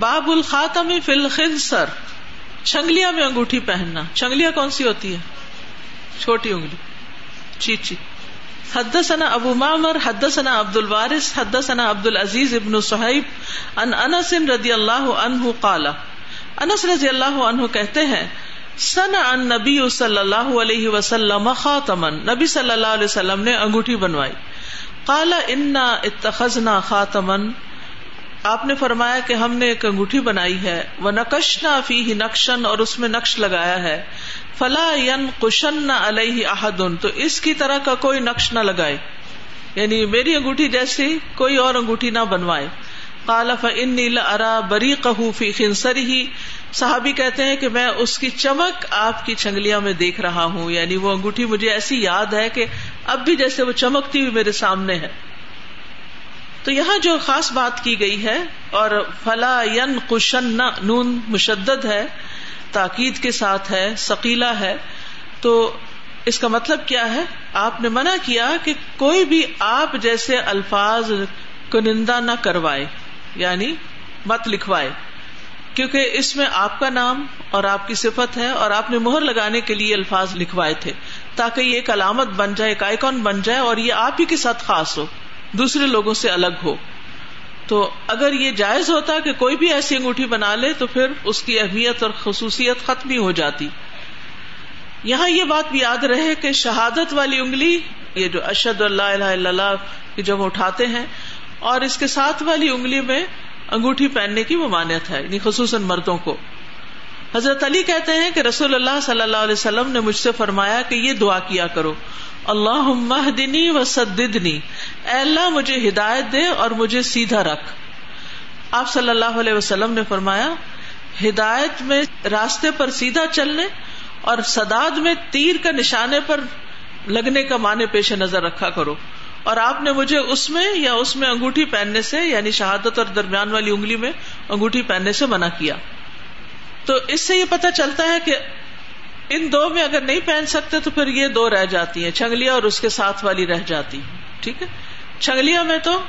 باب الخاتم فل خنسر میں انگوٹھی پہننا۔ چھنگلیا کون سی ہوتی ہے چھوٹی انگلی۔ چیچی حدثنا ابو معمر، حدثنا عبد الوارث، حدثنا عبد العزيز ابن صہیب ان انس رضی اللہ عنہ قال۔ انس رضی اللہ عنہ کہتے ہیں سن ان نبی صلی اللہ علیہ وسلم خاتمن نبی صلی اللہ علیہ وسلم نے انگوٹھی بنوائی۔ قال، انا اتخذنا خاتمن آپ نے فرمایا کہ ہم نے ایک انگوٹھی بنائی ہے وہ نقشنا فی نقشن اور اس میں نقش لگایا ہے۔ فلا ین کشن نہ علیہ احدن تو اس کی طرح کا کوئی نقش نہ لگائے۔ یعنی میری انگوٹھی جیسی کوئی اور انگوٹھی نہ بنوائے۔ کالف ان نیل ارا بری فی خنسری ہی صحابی کہتے ہیں کہ میں اس کی چمک آپ کی چنگلیاں میں دیکھ رہا ہوں۔ یعنی وہ انگوٹھی مجھے ایسی یاد ہے کہ اب بھی جیسے وہ چمکتی ہوئی میرے سامنے ہے۔ تو یہاں جو خاص بات کی گئی ہے اور فلا ین کشن نون مشدد ہے، تاکید کے ساتھ ہے سکیلا ہے، تو اس کا مطلب کیا ہے؟ آپ نے منع کیا کہ کوئی بھی آپ جیسے الفاظ کنندہ نہ کروائے یعنی مت لکھوائے، کیونکہ اس میں آپ کا نام اور آپ کی صفت ہے اور آپ نے مہر لگانے کے لیے الفاظ لکھوائے تھے، تاکہ یہ ایک علامت بن جائے، ایک آئیکن بن جائے اور یہ آپ ہی کے ساتھ خاص ہو۔ دوسرے لوگوں سے الگ ہو۔ تو اگر یہ جائز ہوتا کہ کوئی بھی ایسی انگوٹھی بنا لے تو پھر اس کی اہمیت اور خصوصیت ختم ہی ہو جاتی۔ یہاں یہ بات بھی یاد رہے کہ شہادت والی انگلی، یہ جو اشد اللہ الہ الا اللہ کی جب اٹھاتے ہیں، اور اس کے ساتھ والی انگلی میں انگوٹھی پہننے کی ممانعت ہے یعنی خصوصاً مردوں کو۔ حضرت علی کہتے ہیں کہ رسول اللہ صلی اللہ علیہ وسلم نے مجھ سے فرمایا کہ یہ دعا کیا کرو۔ اللہ دنی و سدنی اللہ، مجھے ہدایت دے اور مجھے سیدھا رکھ۔ آپ صلی اللہ علیہ وسلم نے فرمایا، ہدایت میں راستے پر سیدھا چلنے اور سداد میں تیر کا نشانے پر لگنے کا معنی پیش نظر رکھا کرو۔ اور آپ نے مجھے اس میں یا اس میں انگوٹھی پہننے سے یعنی شہادت اور درمیان والی انگلی میں انگوٹھی پہننے سے منع کیا۔ تو اس سے یہ پتا چلتا ہے کہ ان دو میں اگر نہیں پہن سکتے تو پھر یہ دو رہ جاتی ہیں چھنگلیا اور اس کے ساتھ والی رہ جاتی ٹھیک ہے؟ چھنگلیا میں تو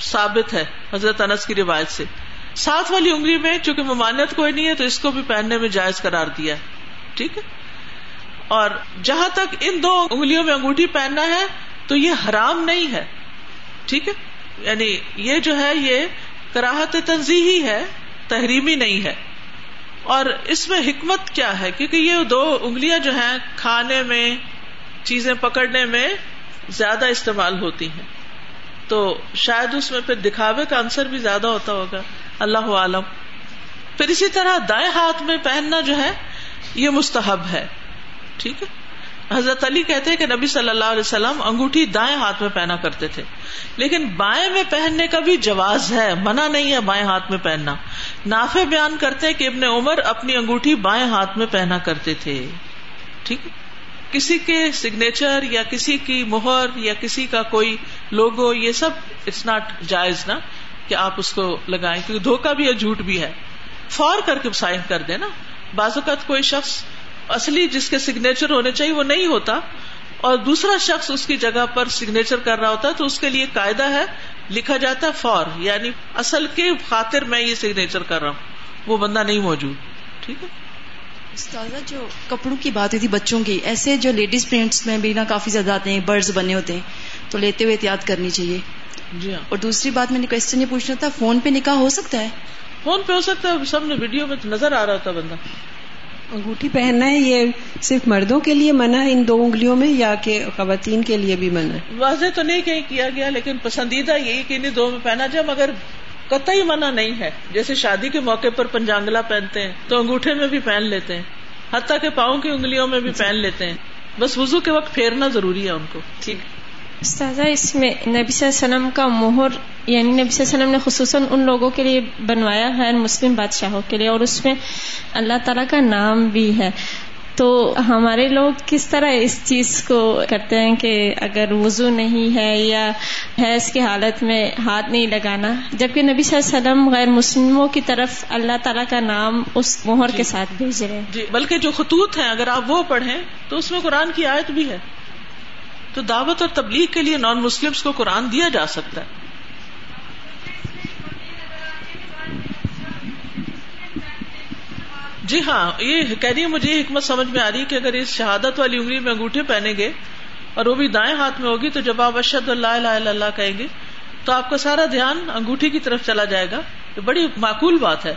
ثابت ہے، حضرت انس کی روایت سے۔ ساتھ والی انگلی میں چونکہ ممانت کوئی نہیں ہے تو اس کو بھی پہننے میں جائز قرار دیا ہے، ٹھیک ہے؟ اور جہاں تک ان دو انگلیوں میں انگوٹھی پہننا ہے تو یہ حرام نہیں ہے، ٹھیک ہے؟ یعنی یہ جو ہے یہ کراہت تنظیحی ہے، تحریمی نہیں ہے۔ اور اس میں حکمت کیا ہے؟ کیونکہ یہ دو انگلیاں جو ہیں، کھانے میں، چیزیں پکڑنے میں زیادہ استعمال ہوتی ہیں۔ تو شاید اس میں پھر دکھاوے کا انصر بھی زیادہ ہوتا ہوگا۔ اللہ عالم۔ پھر اسی طرح دائیں ہاتھ میں پہننا جو ہے، یہ مستحب ہے۔ ٹھیک ہے؟ حضرت علی کہتے ہیں کہ نبی صلی اللہ علیہ وسلم انگوٹھی دائیں ہاتھ میں پہنا کرتے تھے۔ لیکن بائیں میں پہننے کا بھی جواز ہے، منع نہیں ہے بائیں ہاتھ میں پہننا۔ نافے بیان کرتے کہ ابن عمر اپنی انگوٹھی بائیں ہاتھ میں پہنا کرتے تھے۔ ٹھیک کسی کے سگنیچر یا کسی کی مہر یا کسی کا کوئی لوگو یہ سب اٹس ناٹ جائز نا کہ آپ اس کو لگائیں۔ کیونکہ دھوکا بھی ہے، جھوٹ بھی ہے۔ فور کر کے سائن کر دیں نا بعض اوقات کوئی شخص اصلی جس کے سگنیچر ہونے چاہیے وہ نہیں ہوتا اور دوسرا شخص اس کی جگہ پر سگنیچر کر رہا ہوتا ہے تو اس کے لیے قاعدہ ہے لکھا جاتا ہے فور یعنی اصل کے خاطر میں یہ سگنیچر کر رہا ہوں۔ وہ بندہ نہیں موجود۔ ٹھیک ہے؟ استاذہ جو کپڑوں کی بات ہوئی تھی بچوں کی ایسے جو لیڈیز پرنٹس میں بھی نا کافی زیادہ آتے ہیں برڈز بنے ہوتے ہیں تو لیتے ہوئے احتیاط کرنی چاہیے۔ جی ہاں۔ اور دوسری بات میں نے کوشچن یہ پوچھنا تھا فون پہ نکاح ہو سکتا ہے؟ فون پہ ہو سکتا ہے سب نے ویڈیو میں نظر آ رہا تھا بندہ۔ انگوٹھی پہننا ہے یہ صرف مردوں کے لیے منع ہے ان دو انگلیوں میں یا کہ خواتین کے لیے بھی منع ہے؟ واضح تو نہیں کہیں کیا گیا لیکن پسندیدہ یہی کہ انہیں دو میں پہنا جائے مگر قطعی منع نہیں ہے۔ جیسے شادی کے موقع پر پنجانگلا پہنتے ہیں تو انگوٹھے میں بھی پہن لیتے ہیں حتیٰ کہ پاؤں کی انگلیوں میں بھی پہن لیتے ہیں۔ بس وزو کے وقت پھیرنا ضروری ہے ان کو۔ ٹھیک استاذہ اس میں نبی صلی اللہ علیہ وسلم کا مہر یعنی نبی صلی اللہ علیہ وسلم نے خصوصاً ان لوگوں کے لیے بنوایا ہے مسلم بادشاہوں کے لیے اور اس میں اللہ تعالیٰ کا نام بھی ہے۔ تو ہمارے لوگ کس طرح اس چیز کو کرتے ہیں کہ اگر وضو نہیں ہے یا حیض کی حالت میں ہاتھ نہیں لگانا جبکہ نبی صلی اللہ علیہ وسلم غیر مسلموں کی طرف اللہ تعالیٰ کا نام اس مہر جی۔ کے ساتھ بھیج رہے ہیں۔ جی بلکہ جو خطوط ہیں اگر آپ وہ پڑھیں تو اس میں قرآن کی آیت بھی ہے۔ تو دعوت اور تبلیغ کے لیے نان مسلمس کو قرآن دیا جا سکتا ہے۔ جی ہاں یہ کہہ رہی ہے مجھے یہ حکمت سمجھ میں آ رہی ہے کہ اگر اس شہادت والی انگلی میں انگوٹھے پہنیں گے اور وہ بھی دائیں ہاتھ میں ہوگی تو جب آپ اشد اللہ الہ الا اللہ کہیں گے تو آپ کا سارا دھیان انگوٹھی کی طرف چلا جائے گا۔ یہ بڑی معقول بات ہے۔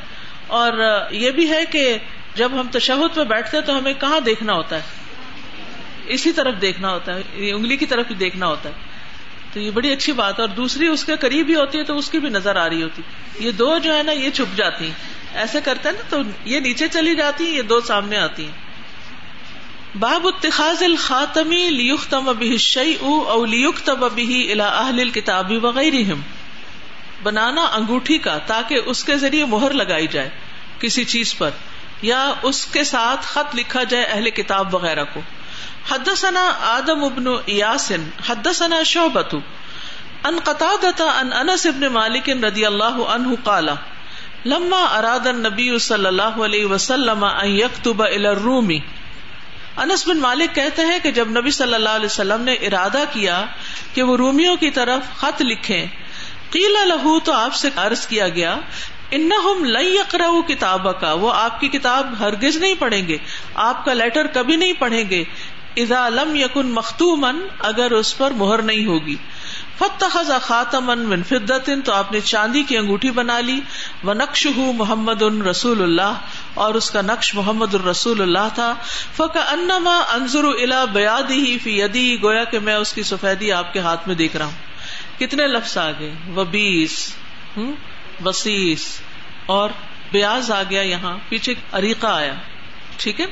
اور یہ بھی ہے کہ جب ہم تشہد پہ بیٹھتے ہیں تو ہمیں کہاں دیکھنا ہوتا ہے؟ اسی طرف دیکھنا ہوتا ہے انگلی کی طرف ہی دیکھنا ہوتا ہے۔ تو یہ بڑی اچھی بات ہے، اور دوسری اس کے قریب ہی ہوتی ہے تو اس کی بھی نظر آ رہی ہوتی۔ یہ دو جو ہے نا، یہ چھپ جاتی۔ ہیں ایسے کرتے ہیں نا، تو یہ نیچے چلی جاتی ہیں یہ دو سامنے آتی۔ ہیں باب اتخاذ الخاتمی لیختم به الشیء او لیکتب به الى اهل الكتاب وغیرهم بنانا انگوٹھی کا، تاکہ اس کے ذریعے مہر لگائی جائے کسی چیز پر، یا اس کے ساتھ خط لکھا جائے اہل کتاب وغیرہ کو۔ حدثنا آدم ابن یاسن، حدثنا شعبت ان قطادة ان انس ابن مالک رضی اللہ عنہ قال، لما اراد النبی صلی اللہ علیہ وسلم ان یکتب الى الرومی انس بن مالک کہتے ہیں کہ جب نبی صلی اللہ علیہ وسلم نے ارادہ کیا کہ وہ رومیوں کی طرف خط لکھیں، قیل لہو تو آپ سے عرض کیا گیا انہم لن یقرأوا کتاب کا وہ آپ کی کتاب ہرگز نہیں پڑھیں گے، آپ کا لیٹر کبھی نہیں پڑھیں گے۔ اذا لم یکن مختومن اگر اس پر مہر نہیں ہوگی۔ فتخذ خاتمن من فدت تو آپ نے چاندی کی انگوٹھی بنا لی۔ و نقش محمد رسول اللہ، اور اس کا نقش محمد الرسول اللہ تھا۔ فک انما انظر الا بیادی فی یدی، گویا کہ میں اس کی سفیدی آپ کے ہاتھ میں دیکھ رہا ہوں۔ کتنے لفظ آ گئے؟ وبیس بسیس اور بیاز آ گیا یہاں، پیچھے اریقہ آیا، ٹھیک ہے؟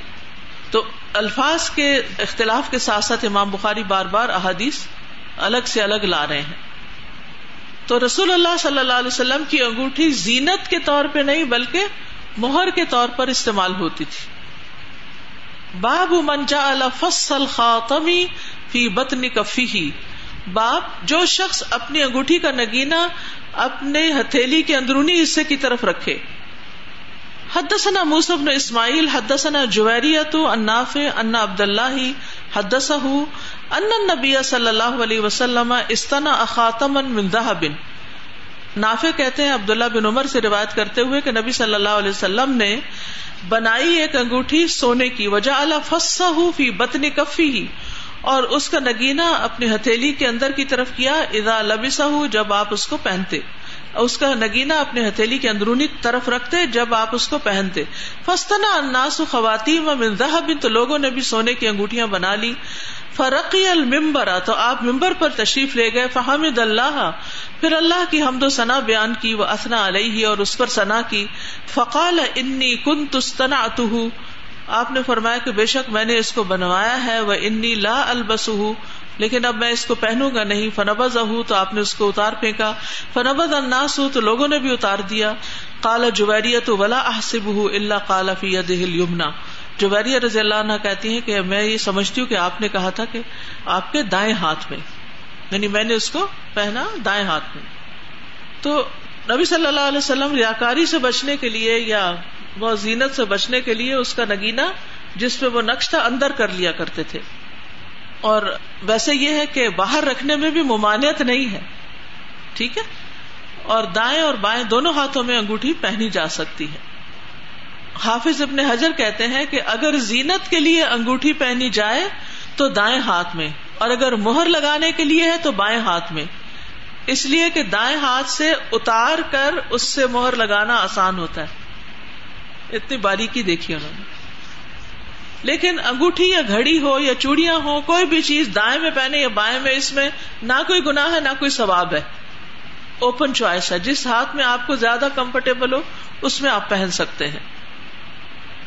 تو الفاظ کے اختلاف کے ساتھ ساتھ امام بخاری بار بار احادیث الگ سے الگ لا رہے ہیں۔ تو رسول اللہ صلی اللہ علیہ وسلم کی انگوٹھی زینت کے طور پہ نہیں، بلکہ مہر کے طور پر استعمال ہوتی تھی۔ باب منجا فصل خاطمی فی بطن کفی باب جو شخص اپنی انگوٹھی کا نگینا اپنے ہتھیلی کے اندرونی حصے کی طرف رکھے۔ حدثنا موسف نے اسماعیل، حدثنا جویریت الناف ان عبد اللہ حدثہ ان نبی صلی اللہ علیہ وسلم استنا اخاتم من ذهب نافع کہتے ہیں، عبداللہ بن عمر سے روایت کرتے ہوئے کہ نبی صلی اللہ علیہ وسلم نے بنائی ایک انگوٹھی سونے کی وجہ فی بطن کفی ہی اور اس کا نگینا اپنی ہتھیلی کے اندر کی طرف کیا، اذا لبسہ جب آپ اس کو پہنتے۔ اس کا نگینا اپنے ہتھیلی کے اندرونی طرف رکھتے، جب آپ اس کو پہنتے۔ فستنا اناس خواتین و منظہ تو لوگوں نے بھی سونے کی انگوٹیاں بنا لی۔ فرقی المبرا تو آپ ممبر پر تشریف لے گئے۔ فہمد اللہ، پھر اللہ کی حمد و ثنا بیان کی وہ اسنا علیہ اور اس پر ثنا کی۔ فقال انی کن تستنا آپ نے فرمایا کہ بے شک میں نے اس کو بنوایا ہے وہ انی لا البس لیکن اب میں اس کو پہنوں گا نہیں۔ فنبز ہوں تو آپ نے اس کو اتار پھینکا۔ فنبز اناس ہوں تو لوگوں نے بھی اتار دیا۔ کالا جویریہ تو ولا احسب اللہ کالا فی دہل یمنا جویریہ رضی اللہ عنہ کہتی ہیں کہ میں یہ سمجھتی ہوں کہ آپ نے کہا تھا کہ آپ کے دائیں ہاتھ میں یعنی میں نے اس کو پہنا دائیں ہاتھ میں۔ تو نبی صلی اللہ علیہ وسلم ریاکاری سے بچنے کے لیے یا وہ زینت سے بچنے کے لیے اس کا نگینا جس پہ وہ نقش تھا اندر کر لیا کرتے تھے۔ اور ویسے یہ ہے کہ باہر رکھنے میں بھی ممانعت نہیں ہے۔ ٹھیک ہے؟ اور دائیں اور بائیں دونوں ہاتھوں میں انگوٹھی پہنی جا سکتی ہے۔ حافظ ابن حجر کہتے ہیں کہ اگر زینت کے لیے انگوٹھی پہنی جائے تو دائیں ہاتھ میں، اور اگر مہر لگانے کے لیے ہے تو بائیں ہاتھ میں۔ اس لیے کہ دائیں ہاتھ سے اتار کر اس سے مہر لگانا آسان ہوتا ہے۔ اتنی باریکی دیکھی انہوں نے۔ لیکن انگوٹھی یا گھڑی ہو یا چوڑیاں ہو کوئی بھی چیز دائیں میں پہنے یا بائیں میں، اس میں نہ کوئی گنا ہے، نہ کوئی ثواب ہے۔ اوپن چوائس ہے۔ جس ہاتھ میں آپ کو زیادہ کمفرٹیبل ہو، اس میں آپ پہن سکتے ہیں۔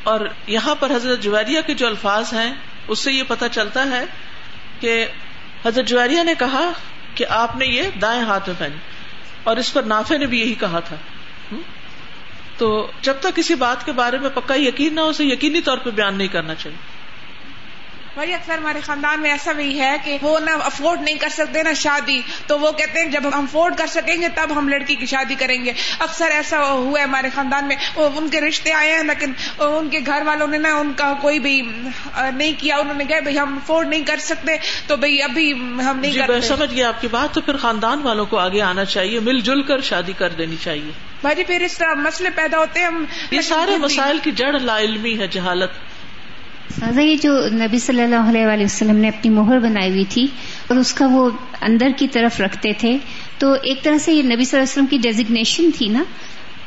اور یہاں پر حضرت جویریہ کے جو الفاظ ہیں، اس سے یہ پتا چلتا ہے کہ حضرت جویریہ نے کہا کہ آپ نے یہ دائیں ہاتھ میں پہنی۔ اور اس پر نافے نے بھی یہی کہا تھا۔ تو جب تک کسی بات کے بارے میں پکا یقین نہ ہو اسے یقینی طور پہ بیان نہیں کرنا چاہیے۔ بھائی اکثر ہمارے خاندان میں ایسا بھی ہے کہ وہ نہ افورڈ نہیں کر سکتے نا شادی۔ تو وہ کہتے ہیں جب ہم افورڈ کر سکیں گے تب ہم لڑکی کی شادی کریں گے۔ اکثر ایسا ہوا ہے ہمارے خاندان میں۔ ان کے رشتے آئے ہیں لیکن ان کے گھر والوں نے نا ان کا کوئی بھی نہیں کیا۔ انہوں نے کہا بھائی ہم افورڈ نہیں کر سکتے تو بھائی ابھی ہم نہیں جی سمجھ گیا آپ کی بات تو پھر خاندان والوں کو آگے آنا چاہیے مل جل کر شادی کر دینی چاہیے۔ بھاجی پھر اس طرح مسئلے پیدا ہوتے ہیں ہم یہ سارے مسائل کی جڑ لا علمی ہے جہالت۔ یہ جو نبی صلی اللہ علیہ وآلہ وسلم نے اپنی مہر بنائی ہوئی تھی اور اس کا وہ اندر کی طرف رکھتے تھے تو ایک طرح سے یہ نبی صلی اللہ علیہ وسلم کی ڈیزگنیشن تھی نا؟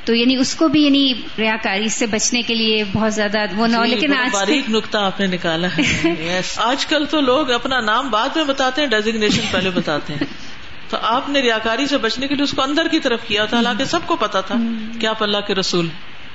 تو یعنی اس کو بھی یعنی ریاکاری سے بچنے کے لیے بہت زیادہ وہ نہ جی، لیکن آج باریک نقطہ آپ نے نکالا ہے۔ Yes. آج کل تو لوگ اپنا نام بعد میں بتاتے ہیں ڈیزگنیشن پہلے بتاتے ہیں۔ تو آپ نے ریاکاری سے بچنے کے لیے اس کو اندر کی طرف کیا تھا حالانکہ سب کو پتا تھا کہ آپ اللہ کے رسول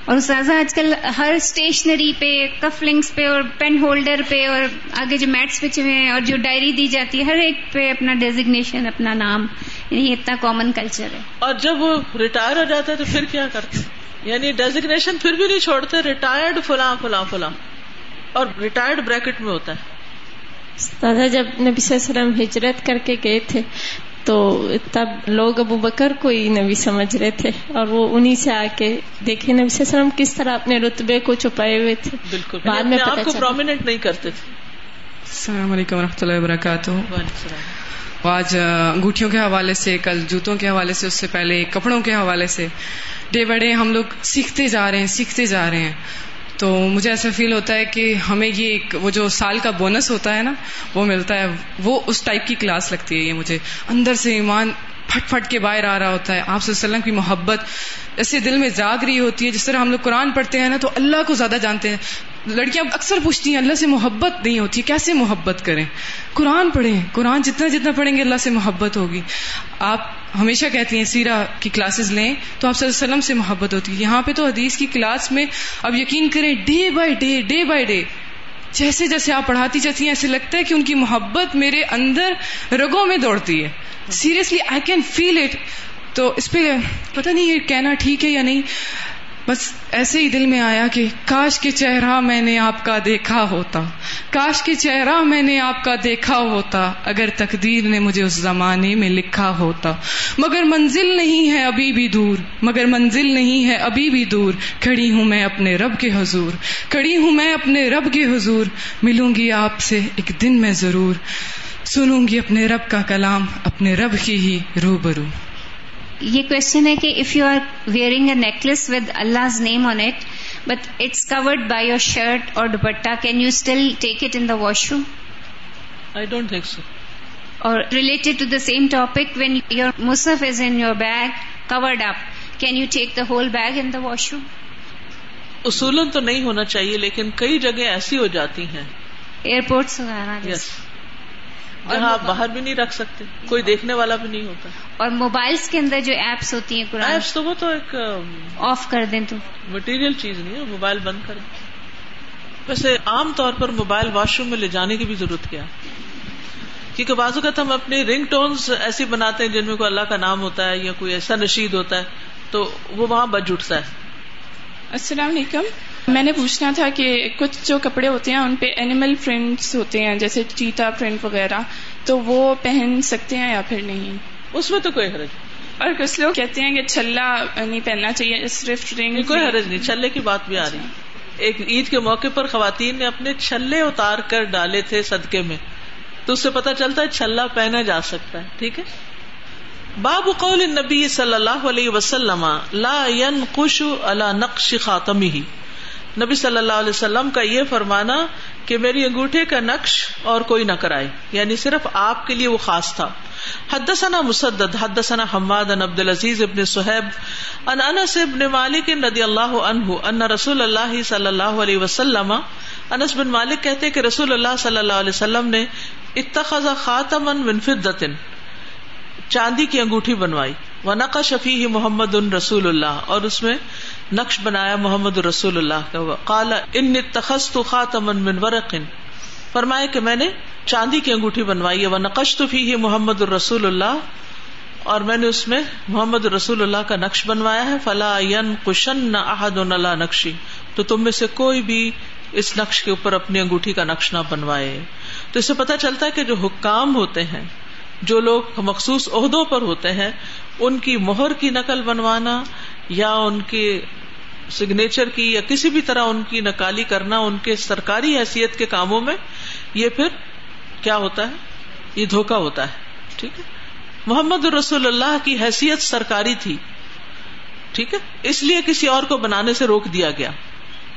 اور استاذہ آج کل ہر اسٹیشنری پہ کف لنکس پہ اور پین ہولڈر پہ اور آگے جو میٹس بچے ہوئے ہیں اور جو ڈائری دی جاتی ہے ہر ایک پہ اپنا ڈیزگنیشن اپنا نام یعنی اتنا کامن کلچر ہے۔ اور جب وہ ریٹائر ہو جاتے ہیں تو پھر کیا کرتے یعنی ڈیزگنیشن پھر بھی نہیں چھوڑتے ریٹائرڈ فلاں فلاں فلاں۔ اور ریٹائرڈ بریکٹ میں ہوتا ہے۔ دادا جب نبی صلی اللہ علیہ وسلم ہجرت کر کے گئے تھے تو تب لوگ ابو بکر کو ہی نبی سمجھ رہے تھے اور وہ انہی سے آ کے دیکھے نبی صلی اللہ علیہ وسلم کس طرح اپنے رتبے کو چھپائے ہوئے تھے۔ بالکل۔ بعد یعنی میں آپ کو پرومیننٹ نہیں کرتے تھے۔ السلام علیکم ورحمۃ اللہ وبرکاتہ۔ وعلیکم السلام آج انگوٹھیوں کے حوالے سے کل جوتوں کے حوالے سے اس سے پہلے کپڑوں کے حوالے سے۔ ڈے بائی ڈے ہم لوگ سیکھتے جا رہے ہیں سیکھتے جا رہے ہیں۔ تو مجھے ایسا فیل ہوتا ہے کہ ہمیں یہ ایک وہ جو سال کا بونس ہوتا ہے نا، وہ ملتا ہے۔ وہ اس ٹائپ کی کلاس لگتی ہے یہ مجھے۔ اندر سے ایمان پھٹ پھٹ کے باہر آ رہا ہوتا ہے۔ آپ صلی اللہ علیہ وسلم کی محبت ایسے دل میں جاگ رہی ہوتی ہے، جس طرح ہم لوگ قرآن پڑھتے ہیں نا، تو اللہ کو زیادہ جانتے ہیں۔ لڑکیاں اکثر پوچھتی ہیں، اللہ سے محبت نہیں ہوتی، کیسے محبت کریں؟ قرآن پڑھیں۔ قرآن جتنا جتنا پڑھیں گے، اللہ سے محبت ہوگی۔ آپ ہمیشہ کہتی ہیں، سیرا کی کلاسز لیں تو آپ صلی اللہ علیہ وسلم سے محبت ہوتی ہے۔ یہاں پہ تو حدیث کی کلاس میں اب یقین کریں day by day day by day جیسے جیسے آپ پڑھاتی جاتی ہیں، ایسے لگتا ہے کہ ان کی محبت میرے اندر رگوں میں دوڑتی ہے۔ Seriously I can feel it تو اس پہ پتہ نہیں یہ کہنا ٹھیک ہے یا نہیں۔ بس ایسے ہی دل میں آیا کہ کاش کے چہرہ میں نے آپ کا دیکھا ہوتا، کاش کے چہرہ میں نے آپ کا دیکھا ہوتا، اگر تقدیر نے مجھے اس زمانے میں لکھا ہوتا۔ مگر منزل نہیں ہے ابھی بھی دور، مگر منزل نہیں ہے ابھی بھی دور۔ کھڑی ہوں میں اپنے رب کے حضور، کھڑی ہوں میں اپنے رب کے حضور۔ ملوں گی آپ سے ایک دن میں ضرور، سنوں گی اپنے رب کا کلام، اپنے رب کی ہی روبرو۔ یہ کوشچن ہے کہ if you are wearing a necklace with Allah name on it but it's covered by your shirt اور dupatta can you still take it in the washroom I don't think so اور related to the same topic when your Mushaf is in your bag covered up can you take the whole bag in the washroom اصولن تو نہیں ہونا چاہیے لیکن کئی جگہ ایسی ہو جاتی ہیں۔ ایئرپورٹس وغیرہ جہاں آپ باہر بھی نہیں رکھ سکتے کوئی دیکھنے والا بھی نہیں ہوتا۔ اور موبائلس کے اندر جو ایپس ہوتی ہیں قرآن ایپس تو وہ تو ایک آف کر دیں تو۔ مٹیریل چیز نہیں ہے موبائل بند کر دیں۔ ویسے عام طور پر موبائل واش روم میں لے جانے کی بھی ضرورت کیا؟ کیونکہ بعض اوقات ہم اپنی رنگ ٹونز ایسی بناتے ہیں جن میں کوئی اللہ کا نام ہوتا ہے یا کوئی ایسا نشید ہوتا ہے تو وہ وہاں بج اٹھتا ہے۔ السلام علیکم۔ میں نے پوچھنا تھا کہ کچھ جو کپڑے ہوتے ہیں ان پہ اینیمل پرنٹس ہوتے ہیں جیسے چیتا پرنٹ وغیرہ تو وہ پہن سکتے ہیں یا پھر نہیں؟ اس میں تو کوئی حرج اور کچھ لوگ کہتے ہیں کہ چھلا نہیں پہننا چاہیے صرف رنگ کوئی حرج نہیں چھلے کی بات بھی آ رہی ہے۔ ایک عید کے موقع پر خواتین نے اپنے چھلے اتار کر ڈالے تھے صدقے میں۔ تو اس سے پتا چلتا ہے چھلا پہنا جا سکتا ہے ٹھیک ہے؟ باب قول النبی صلی اللہ علیہ وسلم لا ينقش على نقش خاتمه نبی صلی اللہ علیہ وسلم کا یہ فرمانا کہ میری انگوٹھے کا نقش اور کوئی نہ کرائے۔ یعنی صرف آپ کے لیے وہ خاص تھا۔ حدثنا مسدد، حدثنا حماد ان عبد العزیز ابن صہیب ان انس ابن مالک رضی اللہ عنہ، ان رسول اللہ صلی اللہ علیہ وسلم، انس بن مالک کہتے کہ رسول اللہ صلی اللہ علیہ وسلم نے اتخذ خاتما من فضة چاندی کی انگوٹھی بنوائی۔ وہ نقش شفیع محمد ان رسول اللہ۔ اور اس میں نقش بنایا محمد رسول اللہ کا کالا ان تخست خاتمن من ورق. فرمایا کہ میں نے چاندی کی انگوٹھی بنوائی ہے وہ نقش تو فی محمد الرسول اللہ، اور میں نے اس میں محمد رسول اللہ کا نقش بنوایا ہے۔ فلا ین کشن نہ احد اللہ نقشی تو تم میں سے کوئی بھی اس نقش کے اوپر اپنی انگوٹھی کا نقش نہ بنوائے۔ تو اس سے پتا چلتا ہے کہ جو حکام ہوتے ہیں، جو لوگ مخصوص عہدوں پر ہوتے ہیں، ان کی مہر کی نقل بنوانا یا ان کے سگنیچر کی یا کسی بھی طرح ان کی نکالی کرنا ان کے سرکاری حیثیت کے کاموں میں، یہ پھر کیا ہوتا ہے؟ یہ دھوکا ہوتا ہے، ٹھیک ہے؟ محمد رسول اللہ کی حیثیت سرکاری تھی، ٹھیک ہے؟ اس لیے کسی اور کو بنانے سے روک دیا گیا۔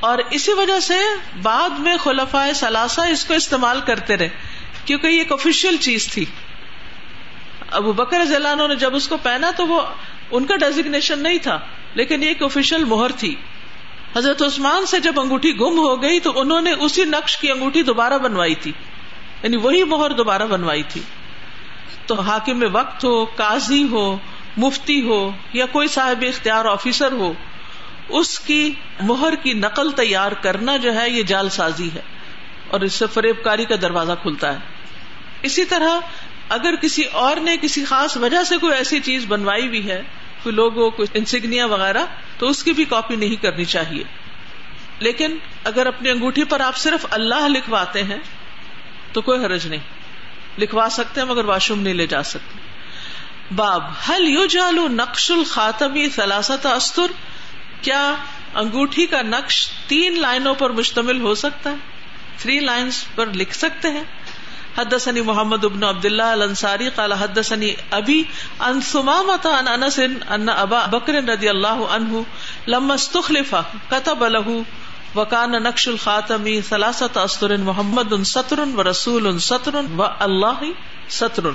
اور اسی وجہ سے بعد میں خلفائے سلاسا اس کو استعمال کرتے رہے، کیونکہ یہ ایک آفیشیل چیز تھی۔ ابو بکر عنہ نے جب اس کو پہنا تو وہ ان کا ڈیزیگنیشن نہیں تھا، لیکن یہ ایک آفیشیل مہر تھی۔ حضرت عثمان سے جب انگوٹھی گم ہو گئی تو انہوں نے اسی نقش کی انگوٹھی دوبارہ بنوائی تھی۔ یعنی وہی مہر دوبارہ بنوائی تھی۔ تو حاکم وقت ہو، قاضی ہو، مفتی ہو، یا کوئی صاحب اختیار آفیسر ہو، اس کی مہر کی نقل تیار کرنا جو ہے، یہ جال سازی ہے۔ اور اس سے فریب کاری کا دروازہ کھلتا ہے۔ اسی طرح اگر کسی اور نے کسی خاص وجہ سے کوئی ایسی چیز بنوائی بھی ہے کوئی لوگو، کوئی انسگنیا وغیرہ، تو اس کی بھی کاپی نہیں کرنی چاہیے۔ لیکن اگر اپنی انگوٹھی پر آپ صرف اللہ لکھواتے ہیں، تو کوئی حرج نہیں۔ لکھوا سکتے ہیں مگر واش روم نہیں لے جا سکتے۔ باب حل یو جالو نقش الخاتمی سلاست استر کیا انگوٹھی کا نقش تین لائنوں پر مشتمل ہو سکتا ہے؟ تھری لائنس پر لکھ سکتے ہیں؟ حدثني محمد ابن عبد الله الانصاري قال حدثني ابي عن ثمامة عن انس ان ابا بكر رضي الله عنه لما استخلف كتب له وكان نقش الخاتم ثلاثه اسطر محمد سطر ورسول سطر والله سطر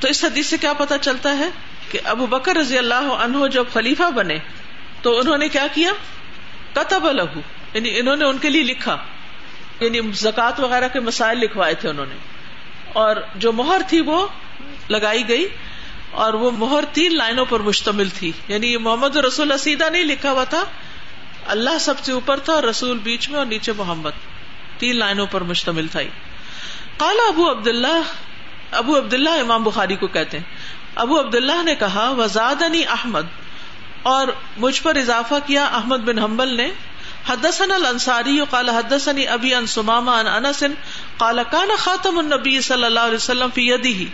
تو اس حدیث سے کیا پتا چلتا ہے کہ ابو بکر رضی اللہ عنہ جب خلیفہ بنے تو انہوں نے کیا کیا؟ کتب لہو یعنی انہوں نے ان کے لیے لکھا۔ یعنی زکوٰۃ وغیرہ کے مسائل لکھوائے تھے انہوں نے۔ اور جو مہر تھی وہ لگائی گئی اور وہ مہر تین لائنوں پر مشتمل تھی۔ یعنی یہ محمد رسول سیدھا نہیں لکھا ہوا تھا۔ اللہ سب سے اوپر تھا اور رسول بیچ میں اور نیچے محمد۔ تین لائنوں پر مشتمل تھا کالا ابو عبد اللہ ابو عبد اللہ امام بخاری کو کہتے ہیں۔ ابو عبد اللہ نے کہا وزاد احمد۔ اور مجھ پر اضافہ کیا احمد بن حنبل نے۔ حدثن الانصاری قال حدثني ابي عن سمامه عن انس قال كان خاتم النبي صلی اللہ علیہ وسلم في يده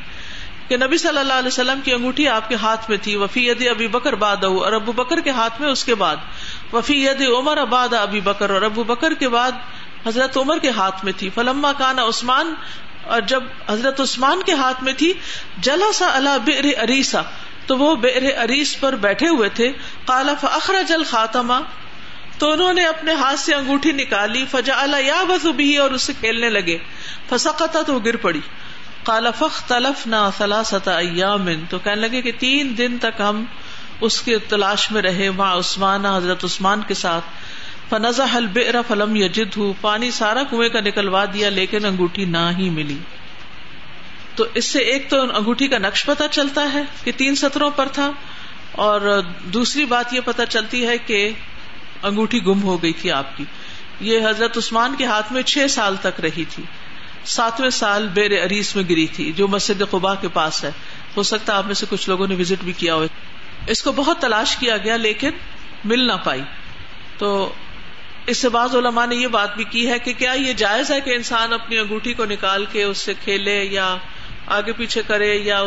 کہ نبی صلی اللہ علیہ وسلم کی انگوٹھی آپ کے ہاتھ میں تھی، وفی ید ابی بکر باد اور ابو بکر کے ہاتھ میں اس کے بعد، وفی ید عمر اباد ابی بکر، اور ابو بکر کے بعد حضرت عمر کے ہاتھ میں تھی۔ فلما کانا عثمان، اور جب حضرت عثمان کے ہاتھ میں تھی جلا سا اللہ بر اریسا تو وہ بر اریس پر بیٹھے ہوئے تھے۔ کالا فخر جل خاتمہ تو انہوں نے اپنے ہاتھ سے انگوٹھی نکالی فجا اللہ یا بھی اور اسے کھیلنے لگے۔ فسقتا تو گر پڑی۔ کالا فخ تلف نہ سلاست ایامن تو کہنے لگے کہ تین دن تک ہم اس کے تلاش میں رہے وہاں عثمان، حضرت عثمان کے ساتھ۔ فنزا حل بے فلم یجد ہوں پانی سارا کنویں کا نکلوا دیا، لیکن انگوٹھی نہ ہی ملی۔ تو اس سے ایک تو انگوٹھی کا نقش پتا چلتا ہے کہ تین سطروں پر تھا، اور دوسری بات یہ پتا چلتی ہے کہ انگوٹھی گم ہو گئی تھی آپ کی۔ یہ حضرت عثمان کے ہاتھ میں چھ سال تک رہی تھی۔ ساتویں سال بیر اریس میں گری تھی، جو مسجد قبا کے پاس ہے۔ ہو سکتا آپ میں سے کچھ لوگوں نے وزٹ بھی کیا ہو اس کو بہت تلاش کیا گیا، لیکن مل نہ پائی۔ تو اس سے بعض علماء نے یہ بات بھی کی ہے کہ کیا یہ جائز ہے کہ انسان اپنی انگوٹھی کو نکال کے اس سے کھیلے یا آگے پیچھے کرے یا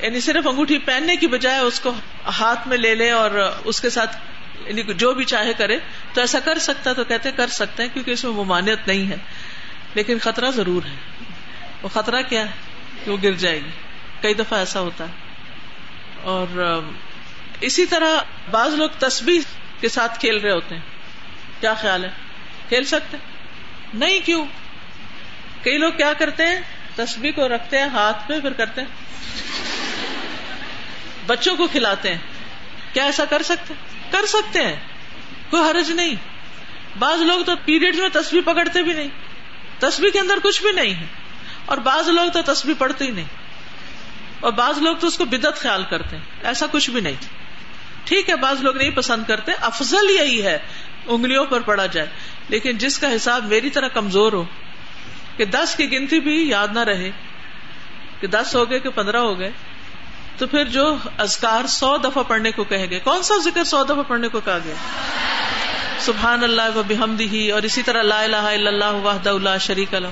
یعنی صرف انگوٹھی پہننے کی بجائے اس کو ہاتھ میں لے لے اور اس کے ساتھ یعنی جو بھی چاہے کرے، تو ایسا کر سکتا تو کہتے کر سکتے ہیں، کیونکہ اس میں ممانعت نہیں ہے۔ لیکن خطرہ ضرور ہے۔ وہ خطرہ کیا ہے؟ کہ وہ گر جائے گی۔ کئی دفعہ ایسا ہوتا ہے۔ اور اسی طرح بعض لوگ تسبیح کے ساتھ کھیل رہے ہوتے ہیں۔ کیا خیال ہے؟ کھیل سکتے نہیں، کیوں؟ کئی لوگ کیا کرتے ہیں؟ تسبیح کو رکھتے ہیں، ہاتھ پہ پھر کرتے ہیں۔ بچوں کو کھلاتے ہیں۔ کیا ایسا کر سکتے کر سکتے ہیں، کوئی حرج نہیں۔ بعض لوگ تو پیریڈ میں تصویر پکڑتے بھی نہیں تصویر کے اندر کچھ بھی نہیں ہے۔ اور بعض لوگ تو تصویر پڑھتے ہی نہیں۔ اور بعض لوگ تو اس کو بدت خیال کرتے ہیں، ایسا کچھ بھی نہیں۔ ٹھیک ہے، بعض لوگ نہیں پسند کرتے، افضل یہی ہے، انگلیوں پر پڑا جائے۔ لیکن جس کا حساب میری طرح کمزور ہو، کہ دس کی گنتی بھی یاد نہ رہے، کہ دس ہو گئے کہ پندرہ ہو گئے تو پھر جو ازکار سو دفعہ پڑھنے کو کہے گئے۔ کون سا ذکر سو دفعہ پڑھنے کو کہا گیا؟ سبحان اللہ و بحمدی ہی اور اسی طرح لا الہ الا اللہ وحدہ اللہ شریک اللہ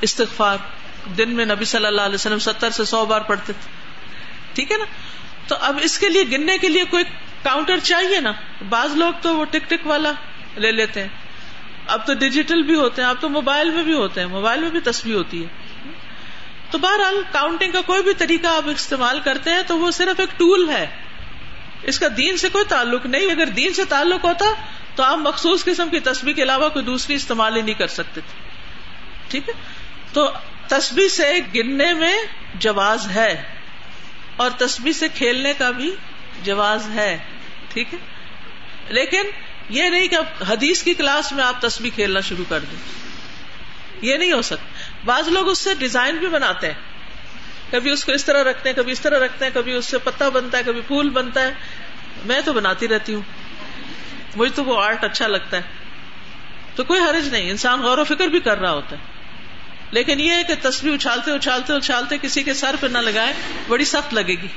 استغفار، دن میں نبی صلی اللہ علیہ وسلم ستر سے سو بار پڑھتے تھے۔ ٹھیک ہے نا؟ تو اب اس کے لیے گننے کے لیے کوئی کاؤنٹر چاہیے نا؟ بعض لوگ تو وہ ٹک ٹک والا لے لیتے ہیں۔ اب تو ڈیجیٹل بھی ہوتے ہیں، اب تو موبائل میں بھی ہوتے ہیں۔ موبائل میں بھی تصویر ہوتی ہے۔ تو بہرحال کاؤنٹنگ کا کوئی بھی طریقہ آپ استعمال کرتے ہیں تو وہ صرف ایک ٹول ہے۔ اس کا دین سے کوئی تعلق نہیں۔ اگر دین سے تعلق ہوتا تو آپ مخصوص قسم کی تصویر کے علاوہ کوئی دوسری استعمال ہی نہیں کر سکتے تھے۔ ٹھیک ہے؟ تو تصویر سے گننے میں جواز ہے اور تصویر سے کھیلنے کا بھی جواز ہے۔ ٹھیک ہے؟ لیکن یہ نہیں کہ حدیث کی کلاس میں آپ تصویر کھیلنا شروع کر دیں۔ یہ نہیں ہو سکتا۔ بعض لوگ اس سے ڈیزائن بھی بناتے ہیں۔ کبھی اس کو اس طرح رکھتے ہیں، کبھی اس طرح رکھتے ہیں، کبھی اس سے پتا بنتا ہے، کبھی پھول بنتا ہے۔ میں تو بناتی رہتی ہوں۔ مجھے تو وہ آرٹ اچھا لگتا ہے۔ تو کوئی حرج نہیں، انسان غور و فکر بھی کر رہا ہوتا ہے۔ لیکن یہ ہے کہ تصویر اچھالتے اچھالتے اچھالتے کسی کے سر پہ نہ لگائے، بڑی سخت لگے گی۔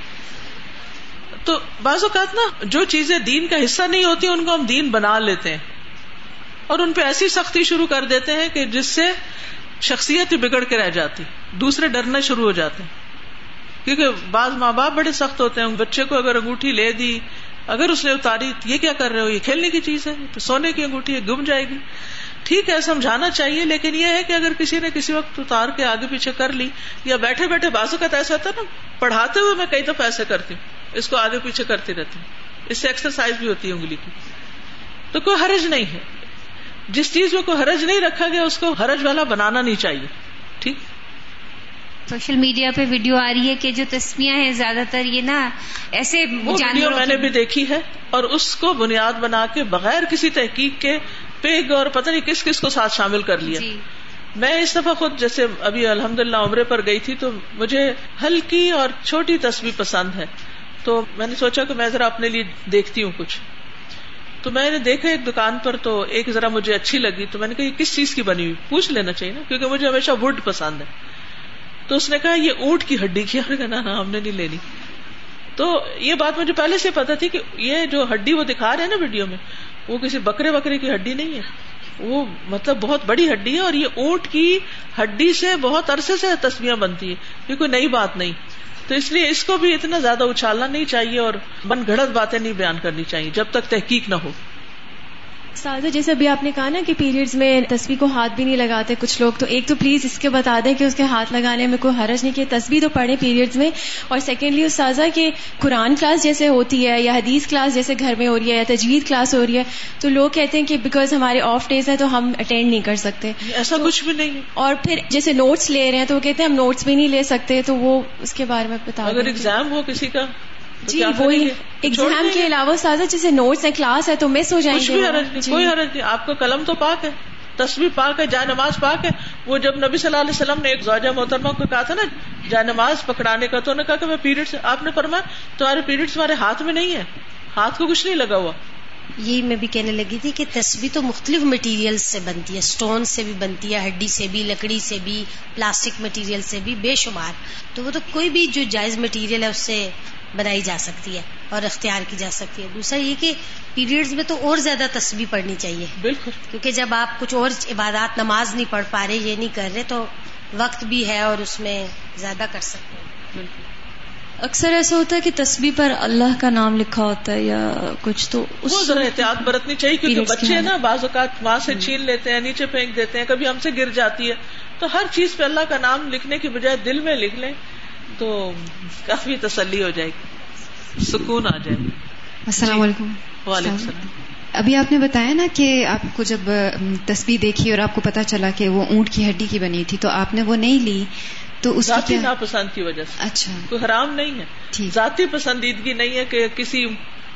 تو بعض اوقات نا، جو چیزیں دین کا حصہ نہیں ہوتی، ان کو ہم دین بنا لیتے ہیں۔ اور ان پہ ایسی سختی شروع کر دیتے ہیں کہ جس سے شخصیت بگڑ کے رہ جاتی، دوسرے ڈرنا شروع ہو جاتے ہیں۔ کیونکہ بعض ماں باپ بڑے سخت ہوتے ہیں بچے کو اگر انگوٹھی لے دی، اگر اس نے اتاری، یہ کیا کر رہے ہو؟ یہ کھیلنے کی چیز ہے سونے کی انگوٹھی ہے، گم جائے گی۔ ٹھیک ہے، سمجھانا چاہیے، لیکن یہ ہے کہ اگر کسی نے کسی وقت اتار کے آگے پیچھے کر لی، یا بیٹھے بیٹھے، بازو کا ایسا ہوتا ہے نا، پڑھاتے ہوئے میں کئی دفعہ ایسے کرتی ہوں، اس کو آگے پیچھے کرتی رہتی ہوں۔ اس سے ایکسرسائز بھی ہوتی ہے انگلی کی۔ تو کوئی حرج نہیں ہے۔ جس چیز میں کوئی حرج نہیں رکھا گیا اس کو حرج والا بنانا نہیں چاہیے۔ ٹھیک؟ سوشل میڈیا پہ ویڈیو آ رہی ہے کہ جو تصویریں ہیں زیادہ تر یہ نا ایسے ویڈیو میں نے بھی دیکھی ہے اور اس کو بنیاد بنا کے بغیر کسی تحقیق کے پیگ اور پتہ نہیں کس کس کو ساتھ شامل کر لیا۔ جی. میں اس دفعہ خود جیسے ابھی الحمد للہ عمرے پر گئی تھی تو مجھے ہلکی اور چھوٹی تصویر پسند ہے۔ تو میں نے سوچا کہ میں ذرا اپنے لیے دیکھتی ہوں کچھ۔ تو میں نے دیکھا ایک دکان پر تو ایک ذرا مجھے اچھی لگی تو میں نے کہا یہ کس چیز کی بنی ہوئی؟ پوچھ لینا چاہیے نا، کیونکہ مجھے ہمیشہ وڈ پسند ہے۔ تو اس نے کہا یہ اونٹ کی ہڈی کی۔ کہا نا ہم نے نہیں لینی۔ تو یہ بات مجھے پہلے سے پتا تھی کہ یہ جو ہڈی وہ دکھا رہے ہیں نا ویڈیو میں، وہ کسی بکرے بکرے کی ہڈی نہیں ہے۔ وہ مطلب بہت بڑی ہڈی ہے اور یہ اونٹ کی ہڈی سے بہت عرصے سے تصویریں بنتی ہے یہ کوئی نئی بات نہیں۔ تو اس لیے اس کو بھی اتنا زیادہ اچھالنا نہیں چاہیے اور من گھڑت باتیں نہیں بیان کرنی چاہیے جب تک تحقیق نہ ہو۔ سادہ جیسے ابھی آپ نے کہا نا کہ پیریڈز میں تصویر کو ہاتھ بھی نہیں لگاتے کچھ لوگ تو ایک تو پلیز اس کے بتا دیں کہ اس کے ہاتھ لگانے میں کوئی حرج نہیں کہ تصویر تو پڑھے پیریڈز میں۔ اور سیکنڈلی اس سازا کہ قرآن کلاس جیسے ہوتی ہے یا حدیث کلاس جیسے گھر میں ہو رہی ہے یا تجوید کلاس ہو رہی ہے تو لوگ کہتے ہیں کہ بیکاز ہمارے آف ڈیز ہیں تو ہم اٹینڈ نہیں کر سکتے۔ ایسا کچھ بھی نہیں۔ اور پھر جیسے نوٹس لے رہے ہیں تو وہ کہتے ہیں ہم نوٹس بھی نہیں لے سکتے تو وہ اس کے بارے میں بتا اگر ایگزام ہو کسی کا۔ جی وہی ایگزام کے علاوہ سازا جیسے نوٹس ہیں کلاس ہے تو مس ہو جائیں گے جی۔ کوئی حرج نہیں آپ کا قلم تو پاک ہے تصویر پاک ہے جائے نماز پاک ہے۔ وہ جب نبی صلی اللہ علیہ وسلم نے ایک زوجہ محترمہ کو کہا تھا نا جائے نماز پکڑانے کا تو انہوں نے کہا کہ میں پیریڈ آپ نے فرمایا تمہارے پیریڈ تمہارے ہاتھ میں نہیں ہے ہاتھ کو کچھ نہیں لگا ہوا۔ یہی میں بھی کہنے لگی تھی کہ تصویر تو مختلف مٹیریل سے بنتی ہے اسٹون سے بھی بنتی ہے ہڈی سے بھی لکڑی سے بھی پلاسٹک مٹیریل سے بھی بے شمار۔ تو وہ تو کوئی بھی جو جائز مٹیریل ہے اس سے بنائی جا سکتی ہے اور اختیار کی جا سکتی ہے۔ دوسرا یہ کہ پیریڈز میں تو اور زیادہ تصویر پڑھنی چاہیے۔ بالکل۔ کیونکہ جب آپ کچھ اور عبادات نماز نہیں پڑھ پا رہے یہ نہیں کر رہے تو وقت بھی ہے اور اس میں زیادہ کر سکتے ہیں۔ بالکل۔ اکثر ایسا ہوتا ہے کہ تصویر پر اللہ کا نام لکھا ہوتا ہے یا کچھ تو اس ذرا احتیاط برتنی چاہیے کیونکہ بچے نا بعض اوقات وہاں سے چھین لیتے ہیں نیچے پھینک دیتے ہیں کبھی ہم سے گر جاتی ہے۔ تو ہر چیز پہ اللہ کا نام لکھنے کی بجائے دل میں لکھ لیں تو کافی تسلی ہو جائے گی۔ سکون آ جائے السلام علیکم۔ وعلیکم السلام۔ ابھی آپ نے بتایا نا کہ آپ کو جب تصویر دیکھی اور آپ کو پتا چلا کہ وہ اونٹ کی ہڈی کی بنی تھی تو آپ نے وہ نہیں لی۔ تو اس ذاتی ناپسند کی وجہ سے۔ اچھا۔ کوئی حرام نہیں ہے۔ ذاتی پسندیدگی نہیں ہے کہ کسی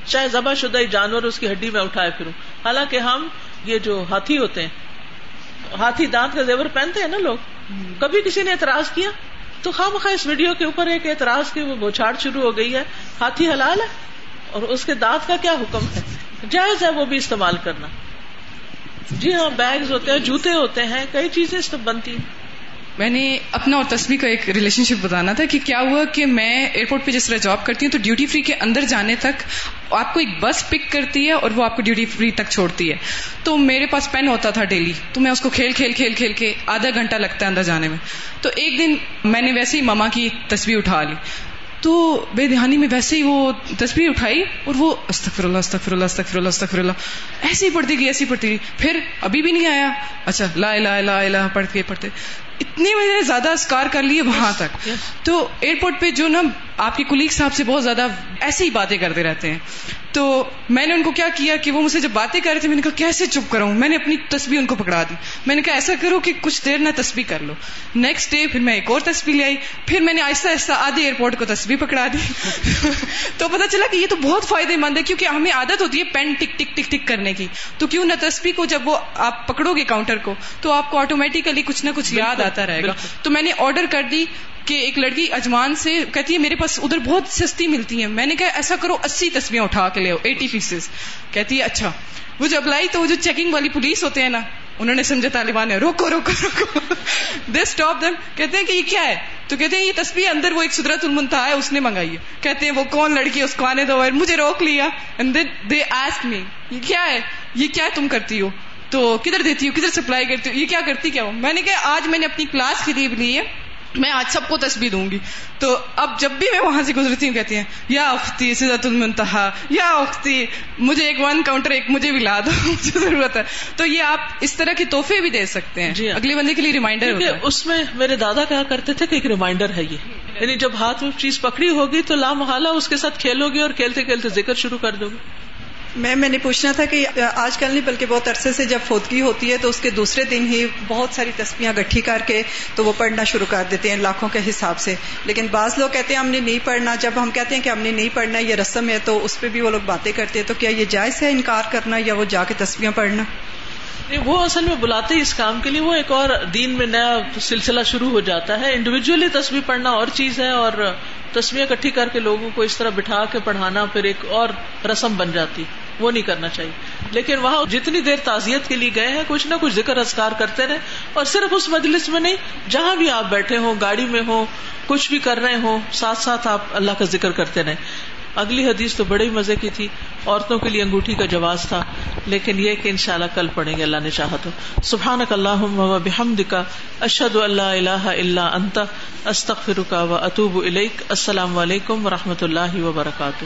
چاہے ذبح شدہ جانور اس کی ہڈی میں اٹھائے پھروں۔ حالانکہ ہم یہ جو ہاتھی ہوتے ہیں ہاتھی دانت کا زیور پہنتے ہیں نا لوگ۔ کبھی کسی نے اعتراض کیا؟ تو خام خواہ اس ویڈیو کے اوپر ایک اعتراض کی وہ بوچھاڑ شروع ہو گئی ہے۔ ہاتھی حلال ہے؟ اور اس کے دانت کا کیا حکم ہے؟ جائز ہے وہ بھی استعمال کرنا۔ جی ہاں بیگز ہوتے ہیں جوتے ہوتے ہیں کئی چیزیں بنتی ہیں۔ میں نے اپنا اور تصویر کا ایک ریلیشن شپ بتانا تھا کہ کیا ہوا کہ میں ایئرپورٹ پہ جس طرح جاب کرتی ہوں تو ڈیوٹی فری کے اندر جانے تک آپ کو ایک بس پک کرتی ہے اور وہ آپ کو ڈیوٹی فری تک چھوڑتی ہے۔ تو میرے پاس پین ہوتا تھا ڈیلی تو میں اس کو کھیل کھیل کھیل کھیل کے آدھا گھنٹہ لگتا ہے اندر جانے میں۔ تو ایک دن میں نے ویسے ہی مما کی تصویر اٹھا لی۔ تو بے دہانی میں ویسے ہی وہ تصویر اٹھائی اور وہ استغفر اللہ استغفر اللہ استغفر اللہ استغفر اللہ ایسی پڑھتی گئی ایسی پڑھتی گئی۔ پھر ابھی بھی نہیں آیا۔ اچھا لا لا لا لا پڑھ کے پڑھتے۔ اتنے میں نے زیادہ اسکار کر لیے وہاں تک۔ تو ایئرپورٹ پہ جو نا آپ کے کلیگ صاحب سے بہت زیادہ ایسے ہی باتیں کرتے رہتے ہیں۔ تو میں نے ان کو کیا کیا کہ وہ مجھ سے جب باتیں کر رہے تھے میں نے کہا کیسے چپ کروں؟ میں نے اپنی تصویر ان کو پکڑا دی۔ میں نے کہا ایسا کرو کہ کچھ دیر نہ تصویر کر لو۔ نیکسٹ ڈے پھر میں ایک اور تصویر لے آئی۔ پھر میں نے آہستہ آہستہ آدھے ایئرپورٹ کو تصویر پکڑا دی۔ تو پتا چلا کہ یہ تو بہت فائدے مند ہے کیونکہ ہمیں عادت ہوتی ہے پین ٹک ٹک ٹک ٹک کرنے کی۔ تو کیوں نہ تصویر کو جب وہ آپ پکڑو گے کاؤنٹر کو تو آپ کو آٹومیٹیکلی کچھ نہ کچھ یاد آتا رہے گا۔ تو میں نے آرڈر کر دی کہ ایک لڑکی اجمان سے کہتی ہے میرے پاس ادھر بہت سستی ملتی ہیں۔ میں نے کہا ایسا کرو اسی تصویریں اٹھا کے لے ایٹی پیسز کہتی ہے اچھا۔ وہ جب لائی تو وہ جو چیکنگ والی پولیس ہوتے ہیں نا انہوں نے سمجھا طالبان ہے روکو روکو روکو۔ دے اسٹاپ دم کہتے ہیں کہ یہ کیا ہے؟ تو کہتے ہیں یہ تصویر اندر وہ ایک سدرت المنتا ہے اس نے منگائی ہے۔ کہتے ہیں وہ کون لڑکی اس کو آنے دو۔ مجھے روک لیا۔ دے آسک می یہ کیا ہے؟ یہ کیا تم کرتی ہو؟ تو کدھر دیتی ہوں کدھر سپلائی کرتی ہوں یہ کیا کرتی کیا ہوں میں نے کہا آج میں نے اپنی کلاس لیو لی ہے۔ میں آج سب کو تصویر دوں گی۔ تو اب جب بھی میں وہاں سے گزرتی ہوں کہتی ہیں یا اختی سیدت المنتہا یا اختی مجھے ایک ون کاؤنٹر ایک مجھے بھی لا دو مجھے ضرورت ہے۔ تو یہ آپ اس طرح کے تحفے بھی دے سکتے ہیں۔ جی اگلے بندے کے لیے ریمائنڈر اس میں میرے دادا کہا کرتے تھے کہ ایک ریمائنڈر ہے یہ۔ یعنی جب ہاتھ میں چیز پکڑی ہوگی تو لامحالہ اس کے ساتھ کھیلو گے اور کھیلتے کھیلتے ذکر شروع کر دو گے۔ میں میں نے پوچھنا تھا کہ آج کل نہیں، بلکہ بہت عرصے سے جب فوتگی ہوتی ہے تو اس کے دوسرے دن ہی بہت ساری تسبیاں گٹھی کر کے تو وہ پڑھنا شروع کر دیتے ہیں لاکھوں کے حساب سے۔ لیکن بعض لوگ کہتے ہیں ہم نے نہیں پڑھنا۔ جب ہم کہتے ہیں کہ ہم نے نہیں پڑھنا، یہ رسم ہے، تو اس پہ بھی وہ لوگ باتیں کرتے ہیں۔ تو کیا یہ جائز ہے انکار کرنا یا وہ جا کے تسبیاں پڑھنا؟ وہ اصل میں بلاتے اس کام کے لیے۔ وہ ایک اور دین میں نیا سلسلہ شروع ہو جاتا ہے۔ انڈیویجلی تصویر پڑھنا اور چیز ہے اور تصویر اکٹھی کر کے لوگوں کو اس طرح بٹھا کے پڑھانا پھر ایک اور رسم بن جاتی۔ وہ نہیں کرنا چاہیے۔ لیکن وہاں جتنی دیر تعزیت کے لیے گئے ہیں، کچھ نہ کچھ ذکر اذکار کرتے رہے۔ اور صرف اس مجلس میں نہیں، جہاں بھی آپ بیٹھے ہوں، گاڑی میں ہوں، کچھ بھی کر رہے ہوں، ساتھ ساتھ آپ اللہ کا ذکر کرتے رہے۔ اگلی حدیث تو بڑے مزے کی تھی۔ عورتوں کے لیے انگوٹھی کا جواز تھا، لیکن یہ کہ انشاءاللہ کل پڑھیں گے، اللہ نے چاہا تو۔ سبحان اللہ بحمد کا اشد اللہ اللہ اللہ انت استخر کا و اطوب السلام علیکم و رحمۃ اللہ وبرکاتہ۔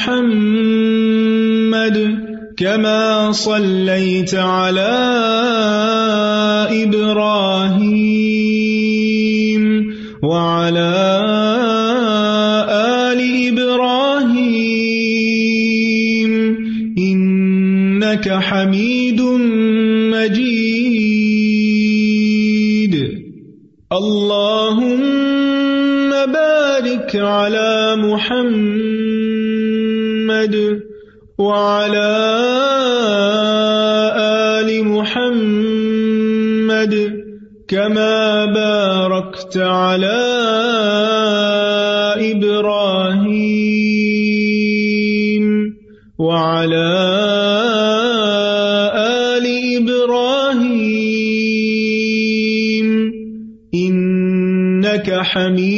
محمد كما صليت على إبراهيم وعلى حميد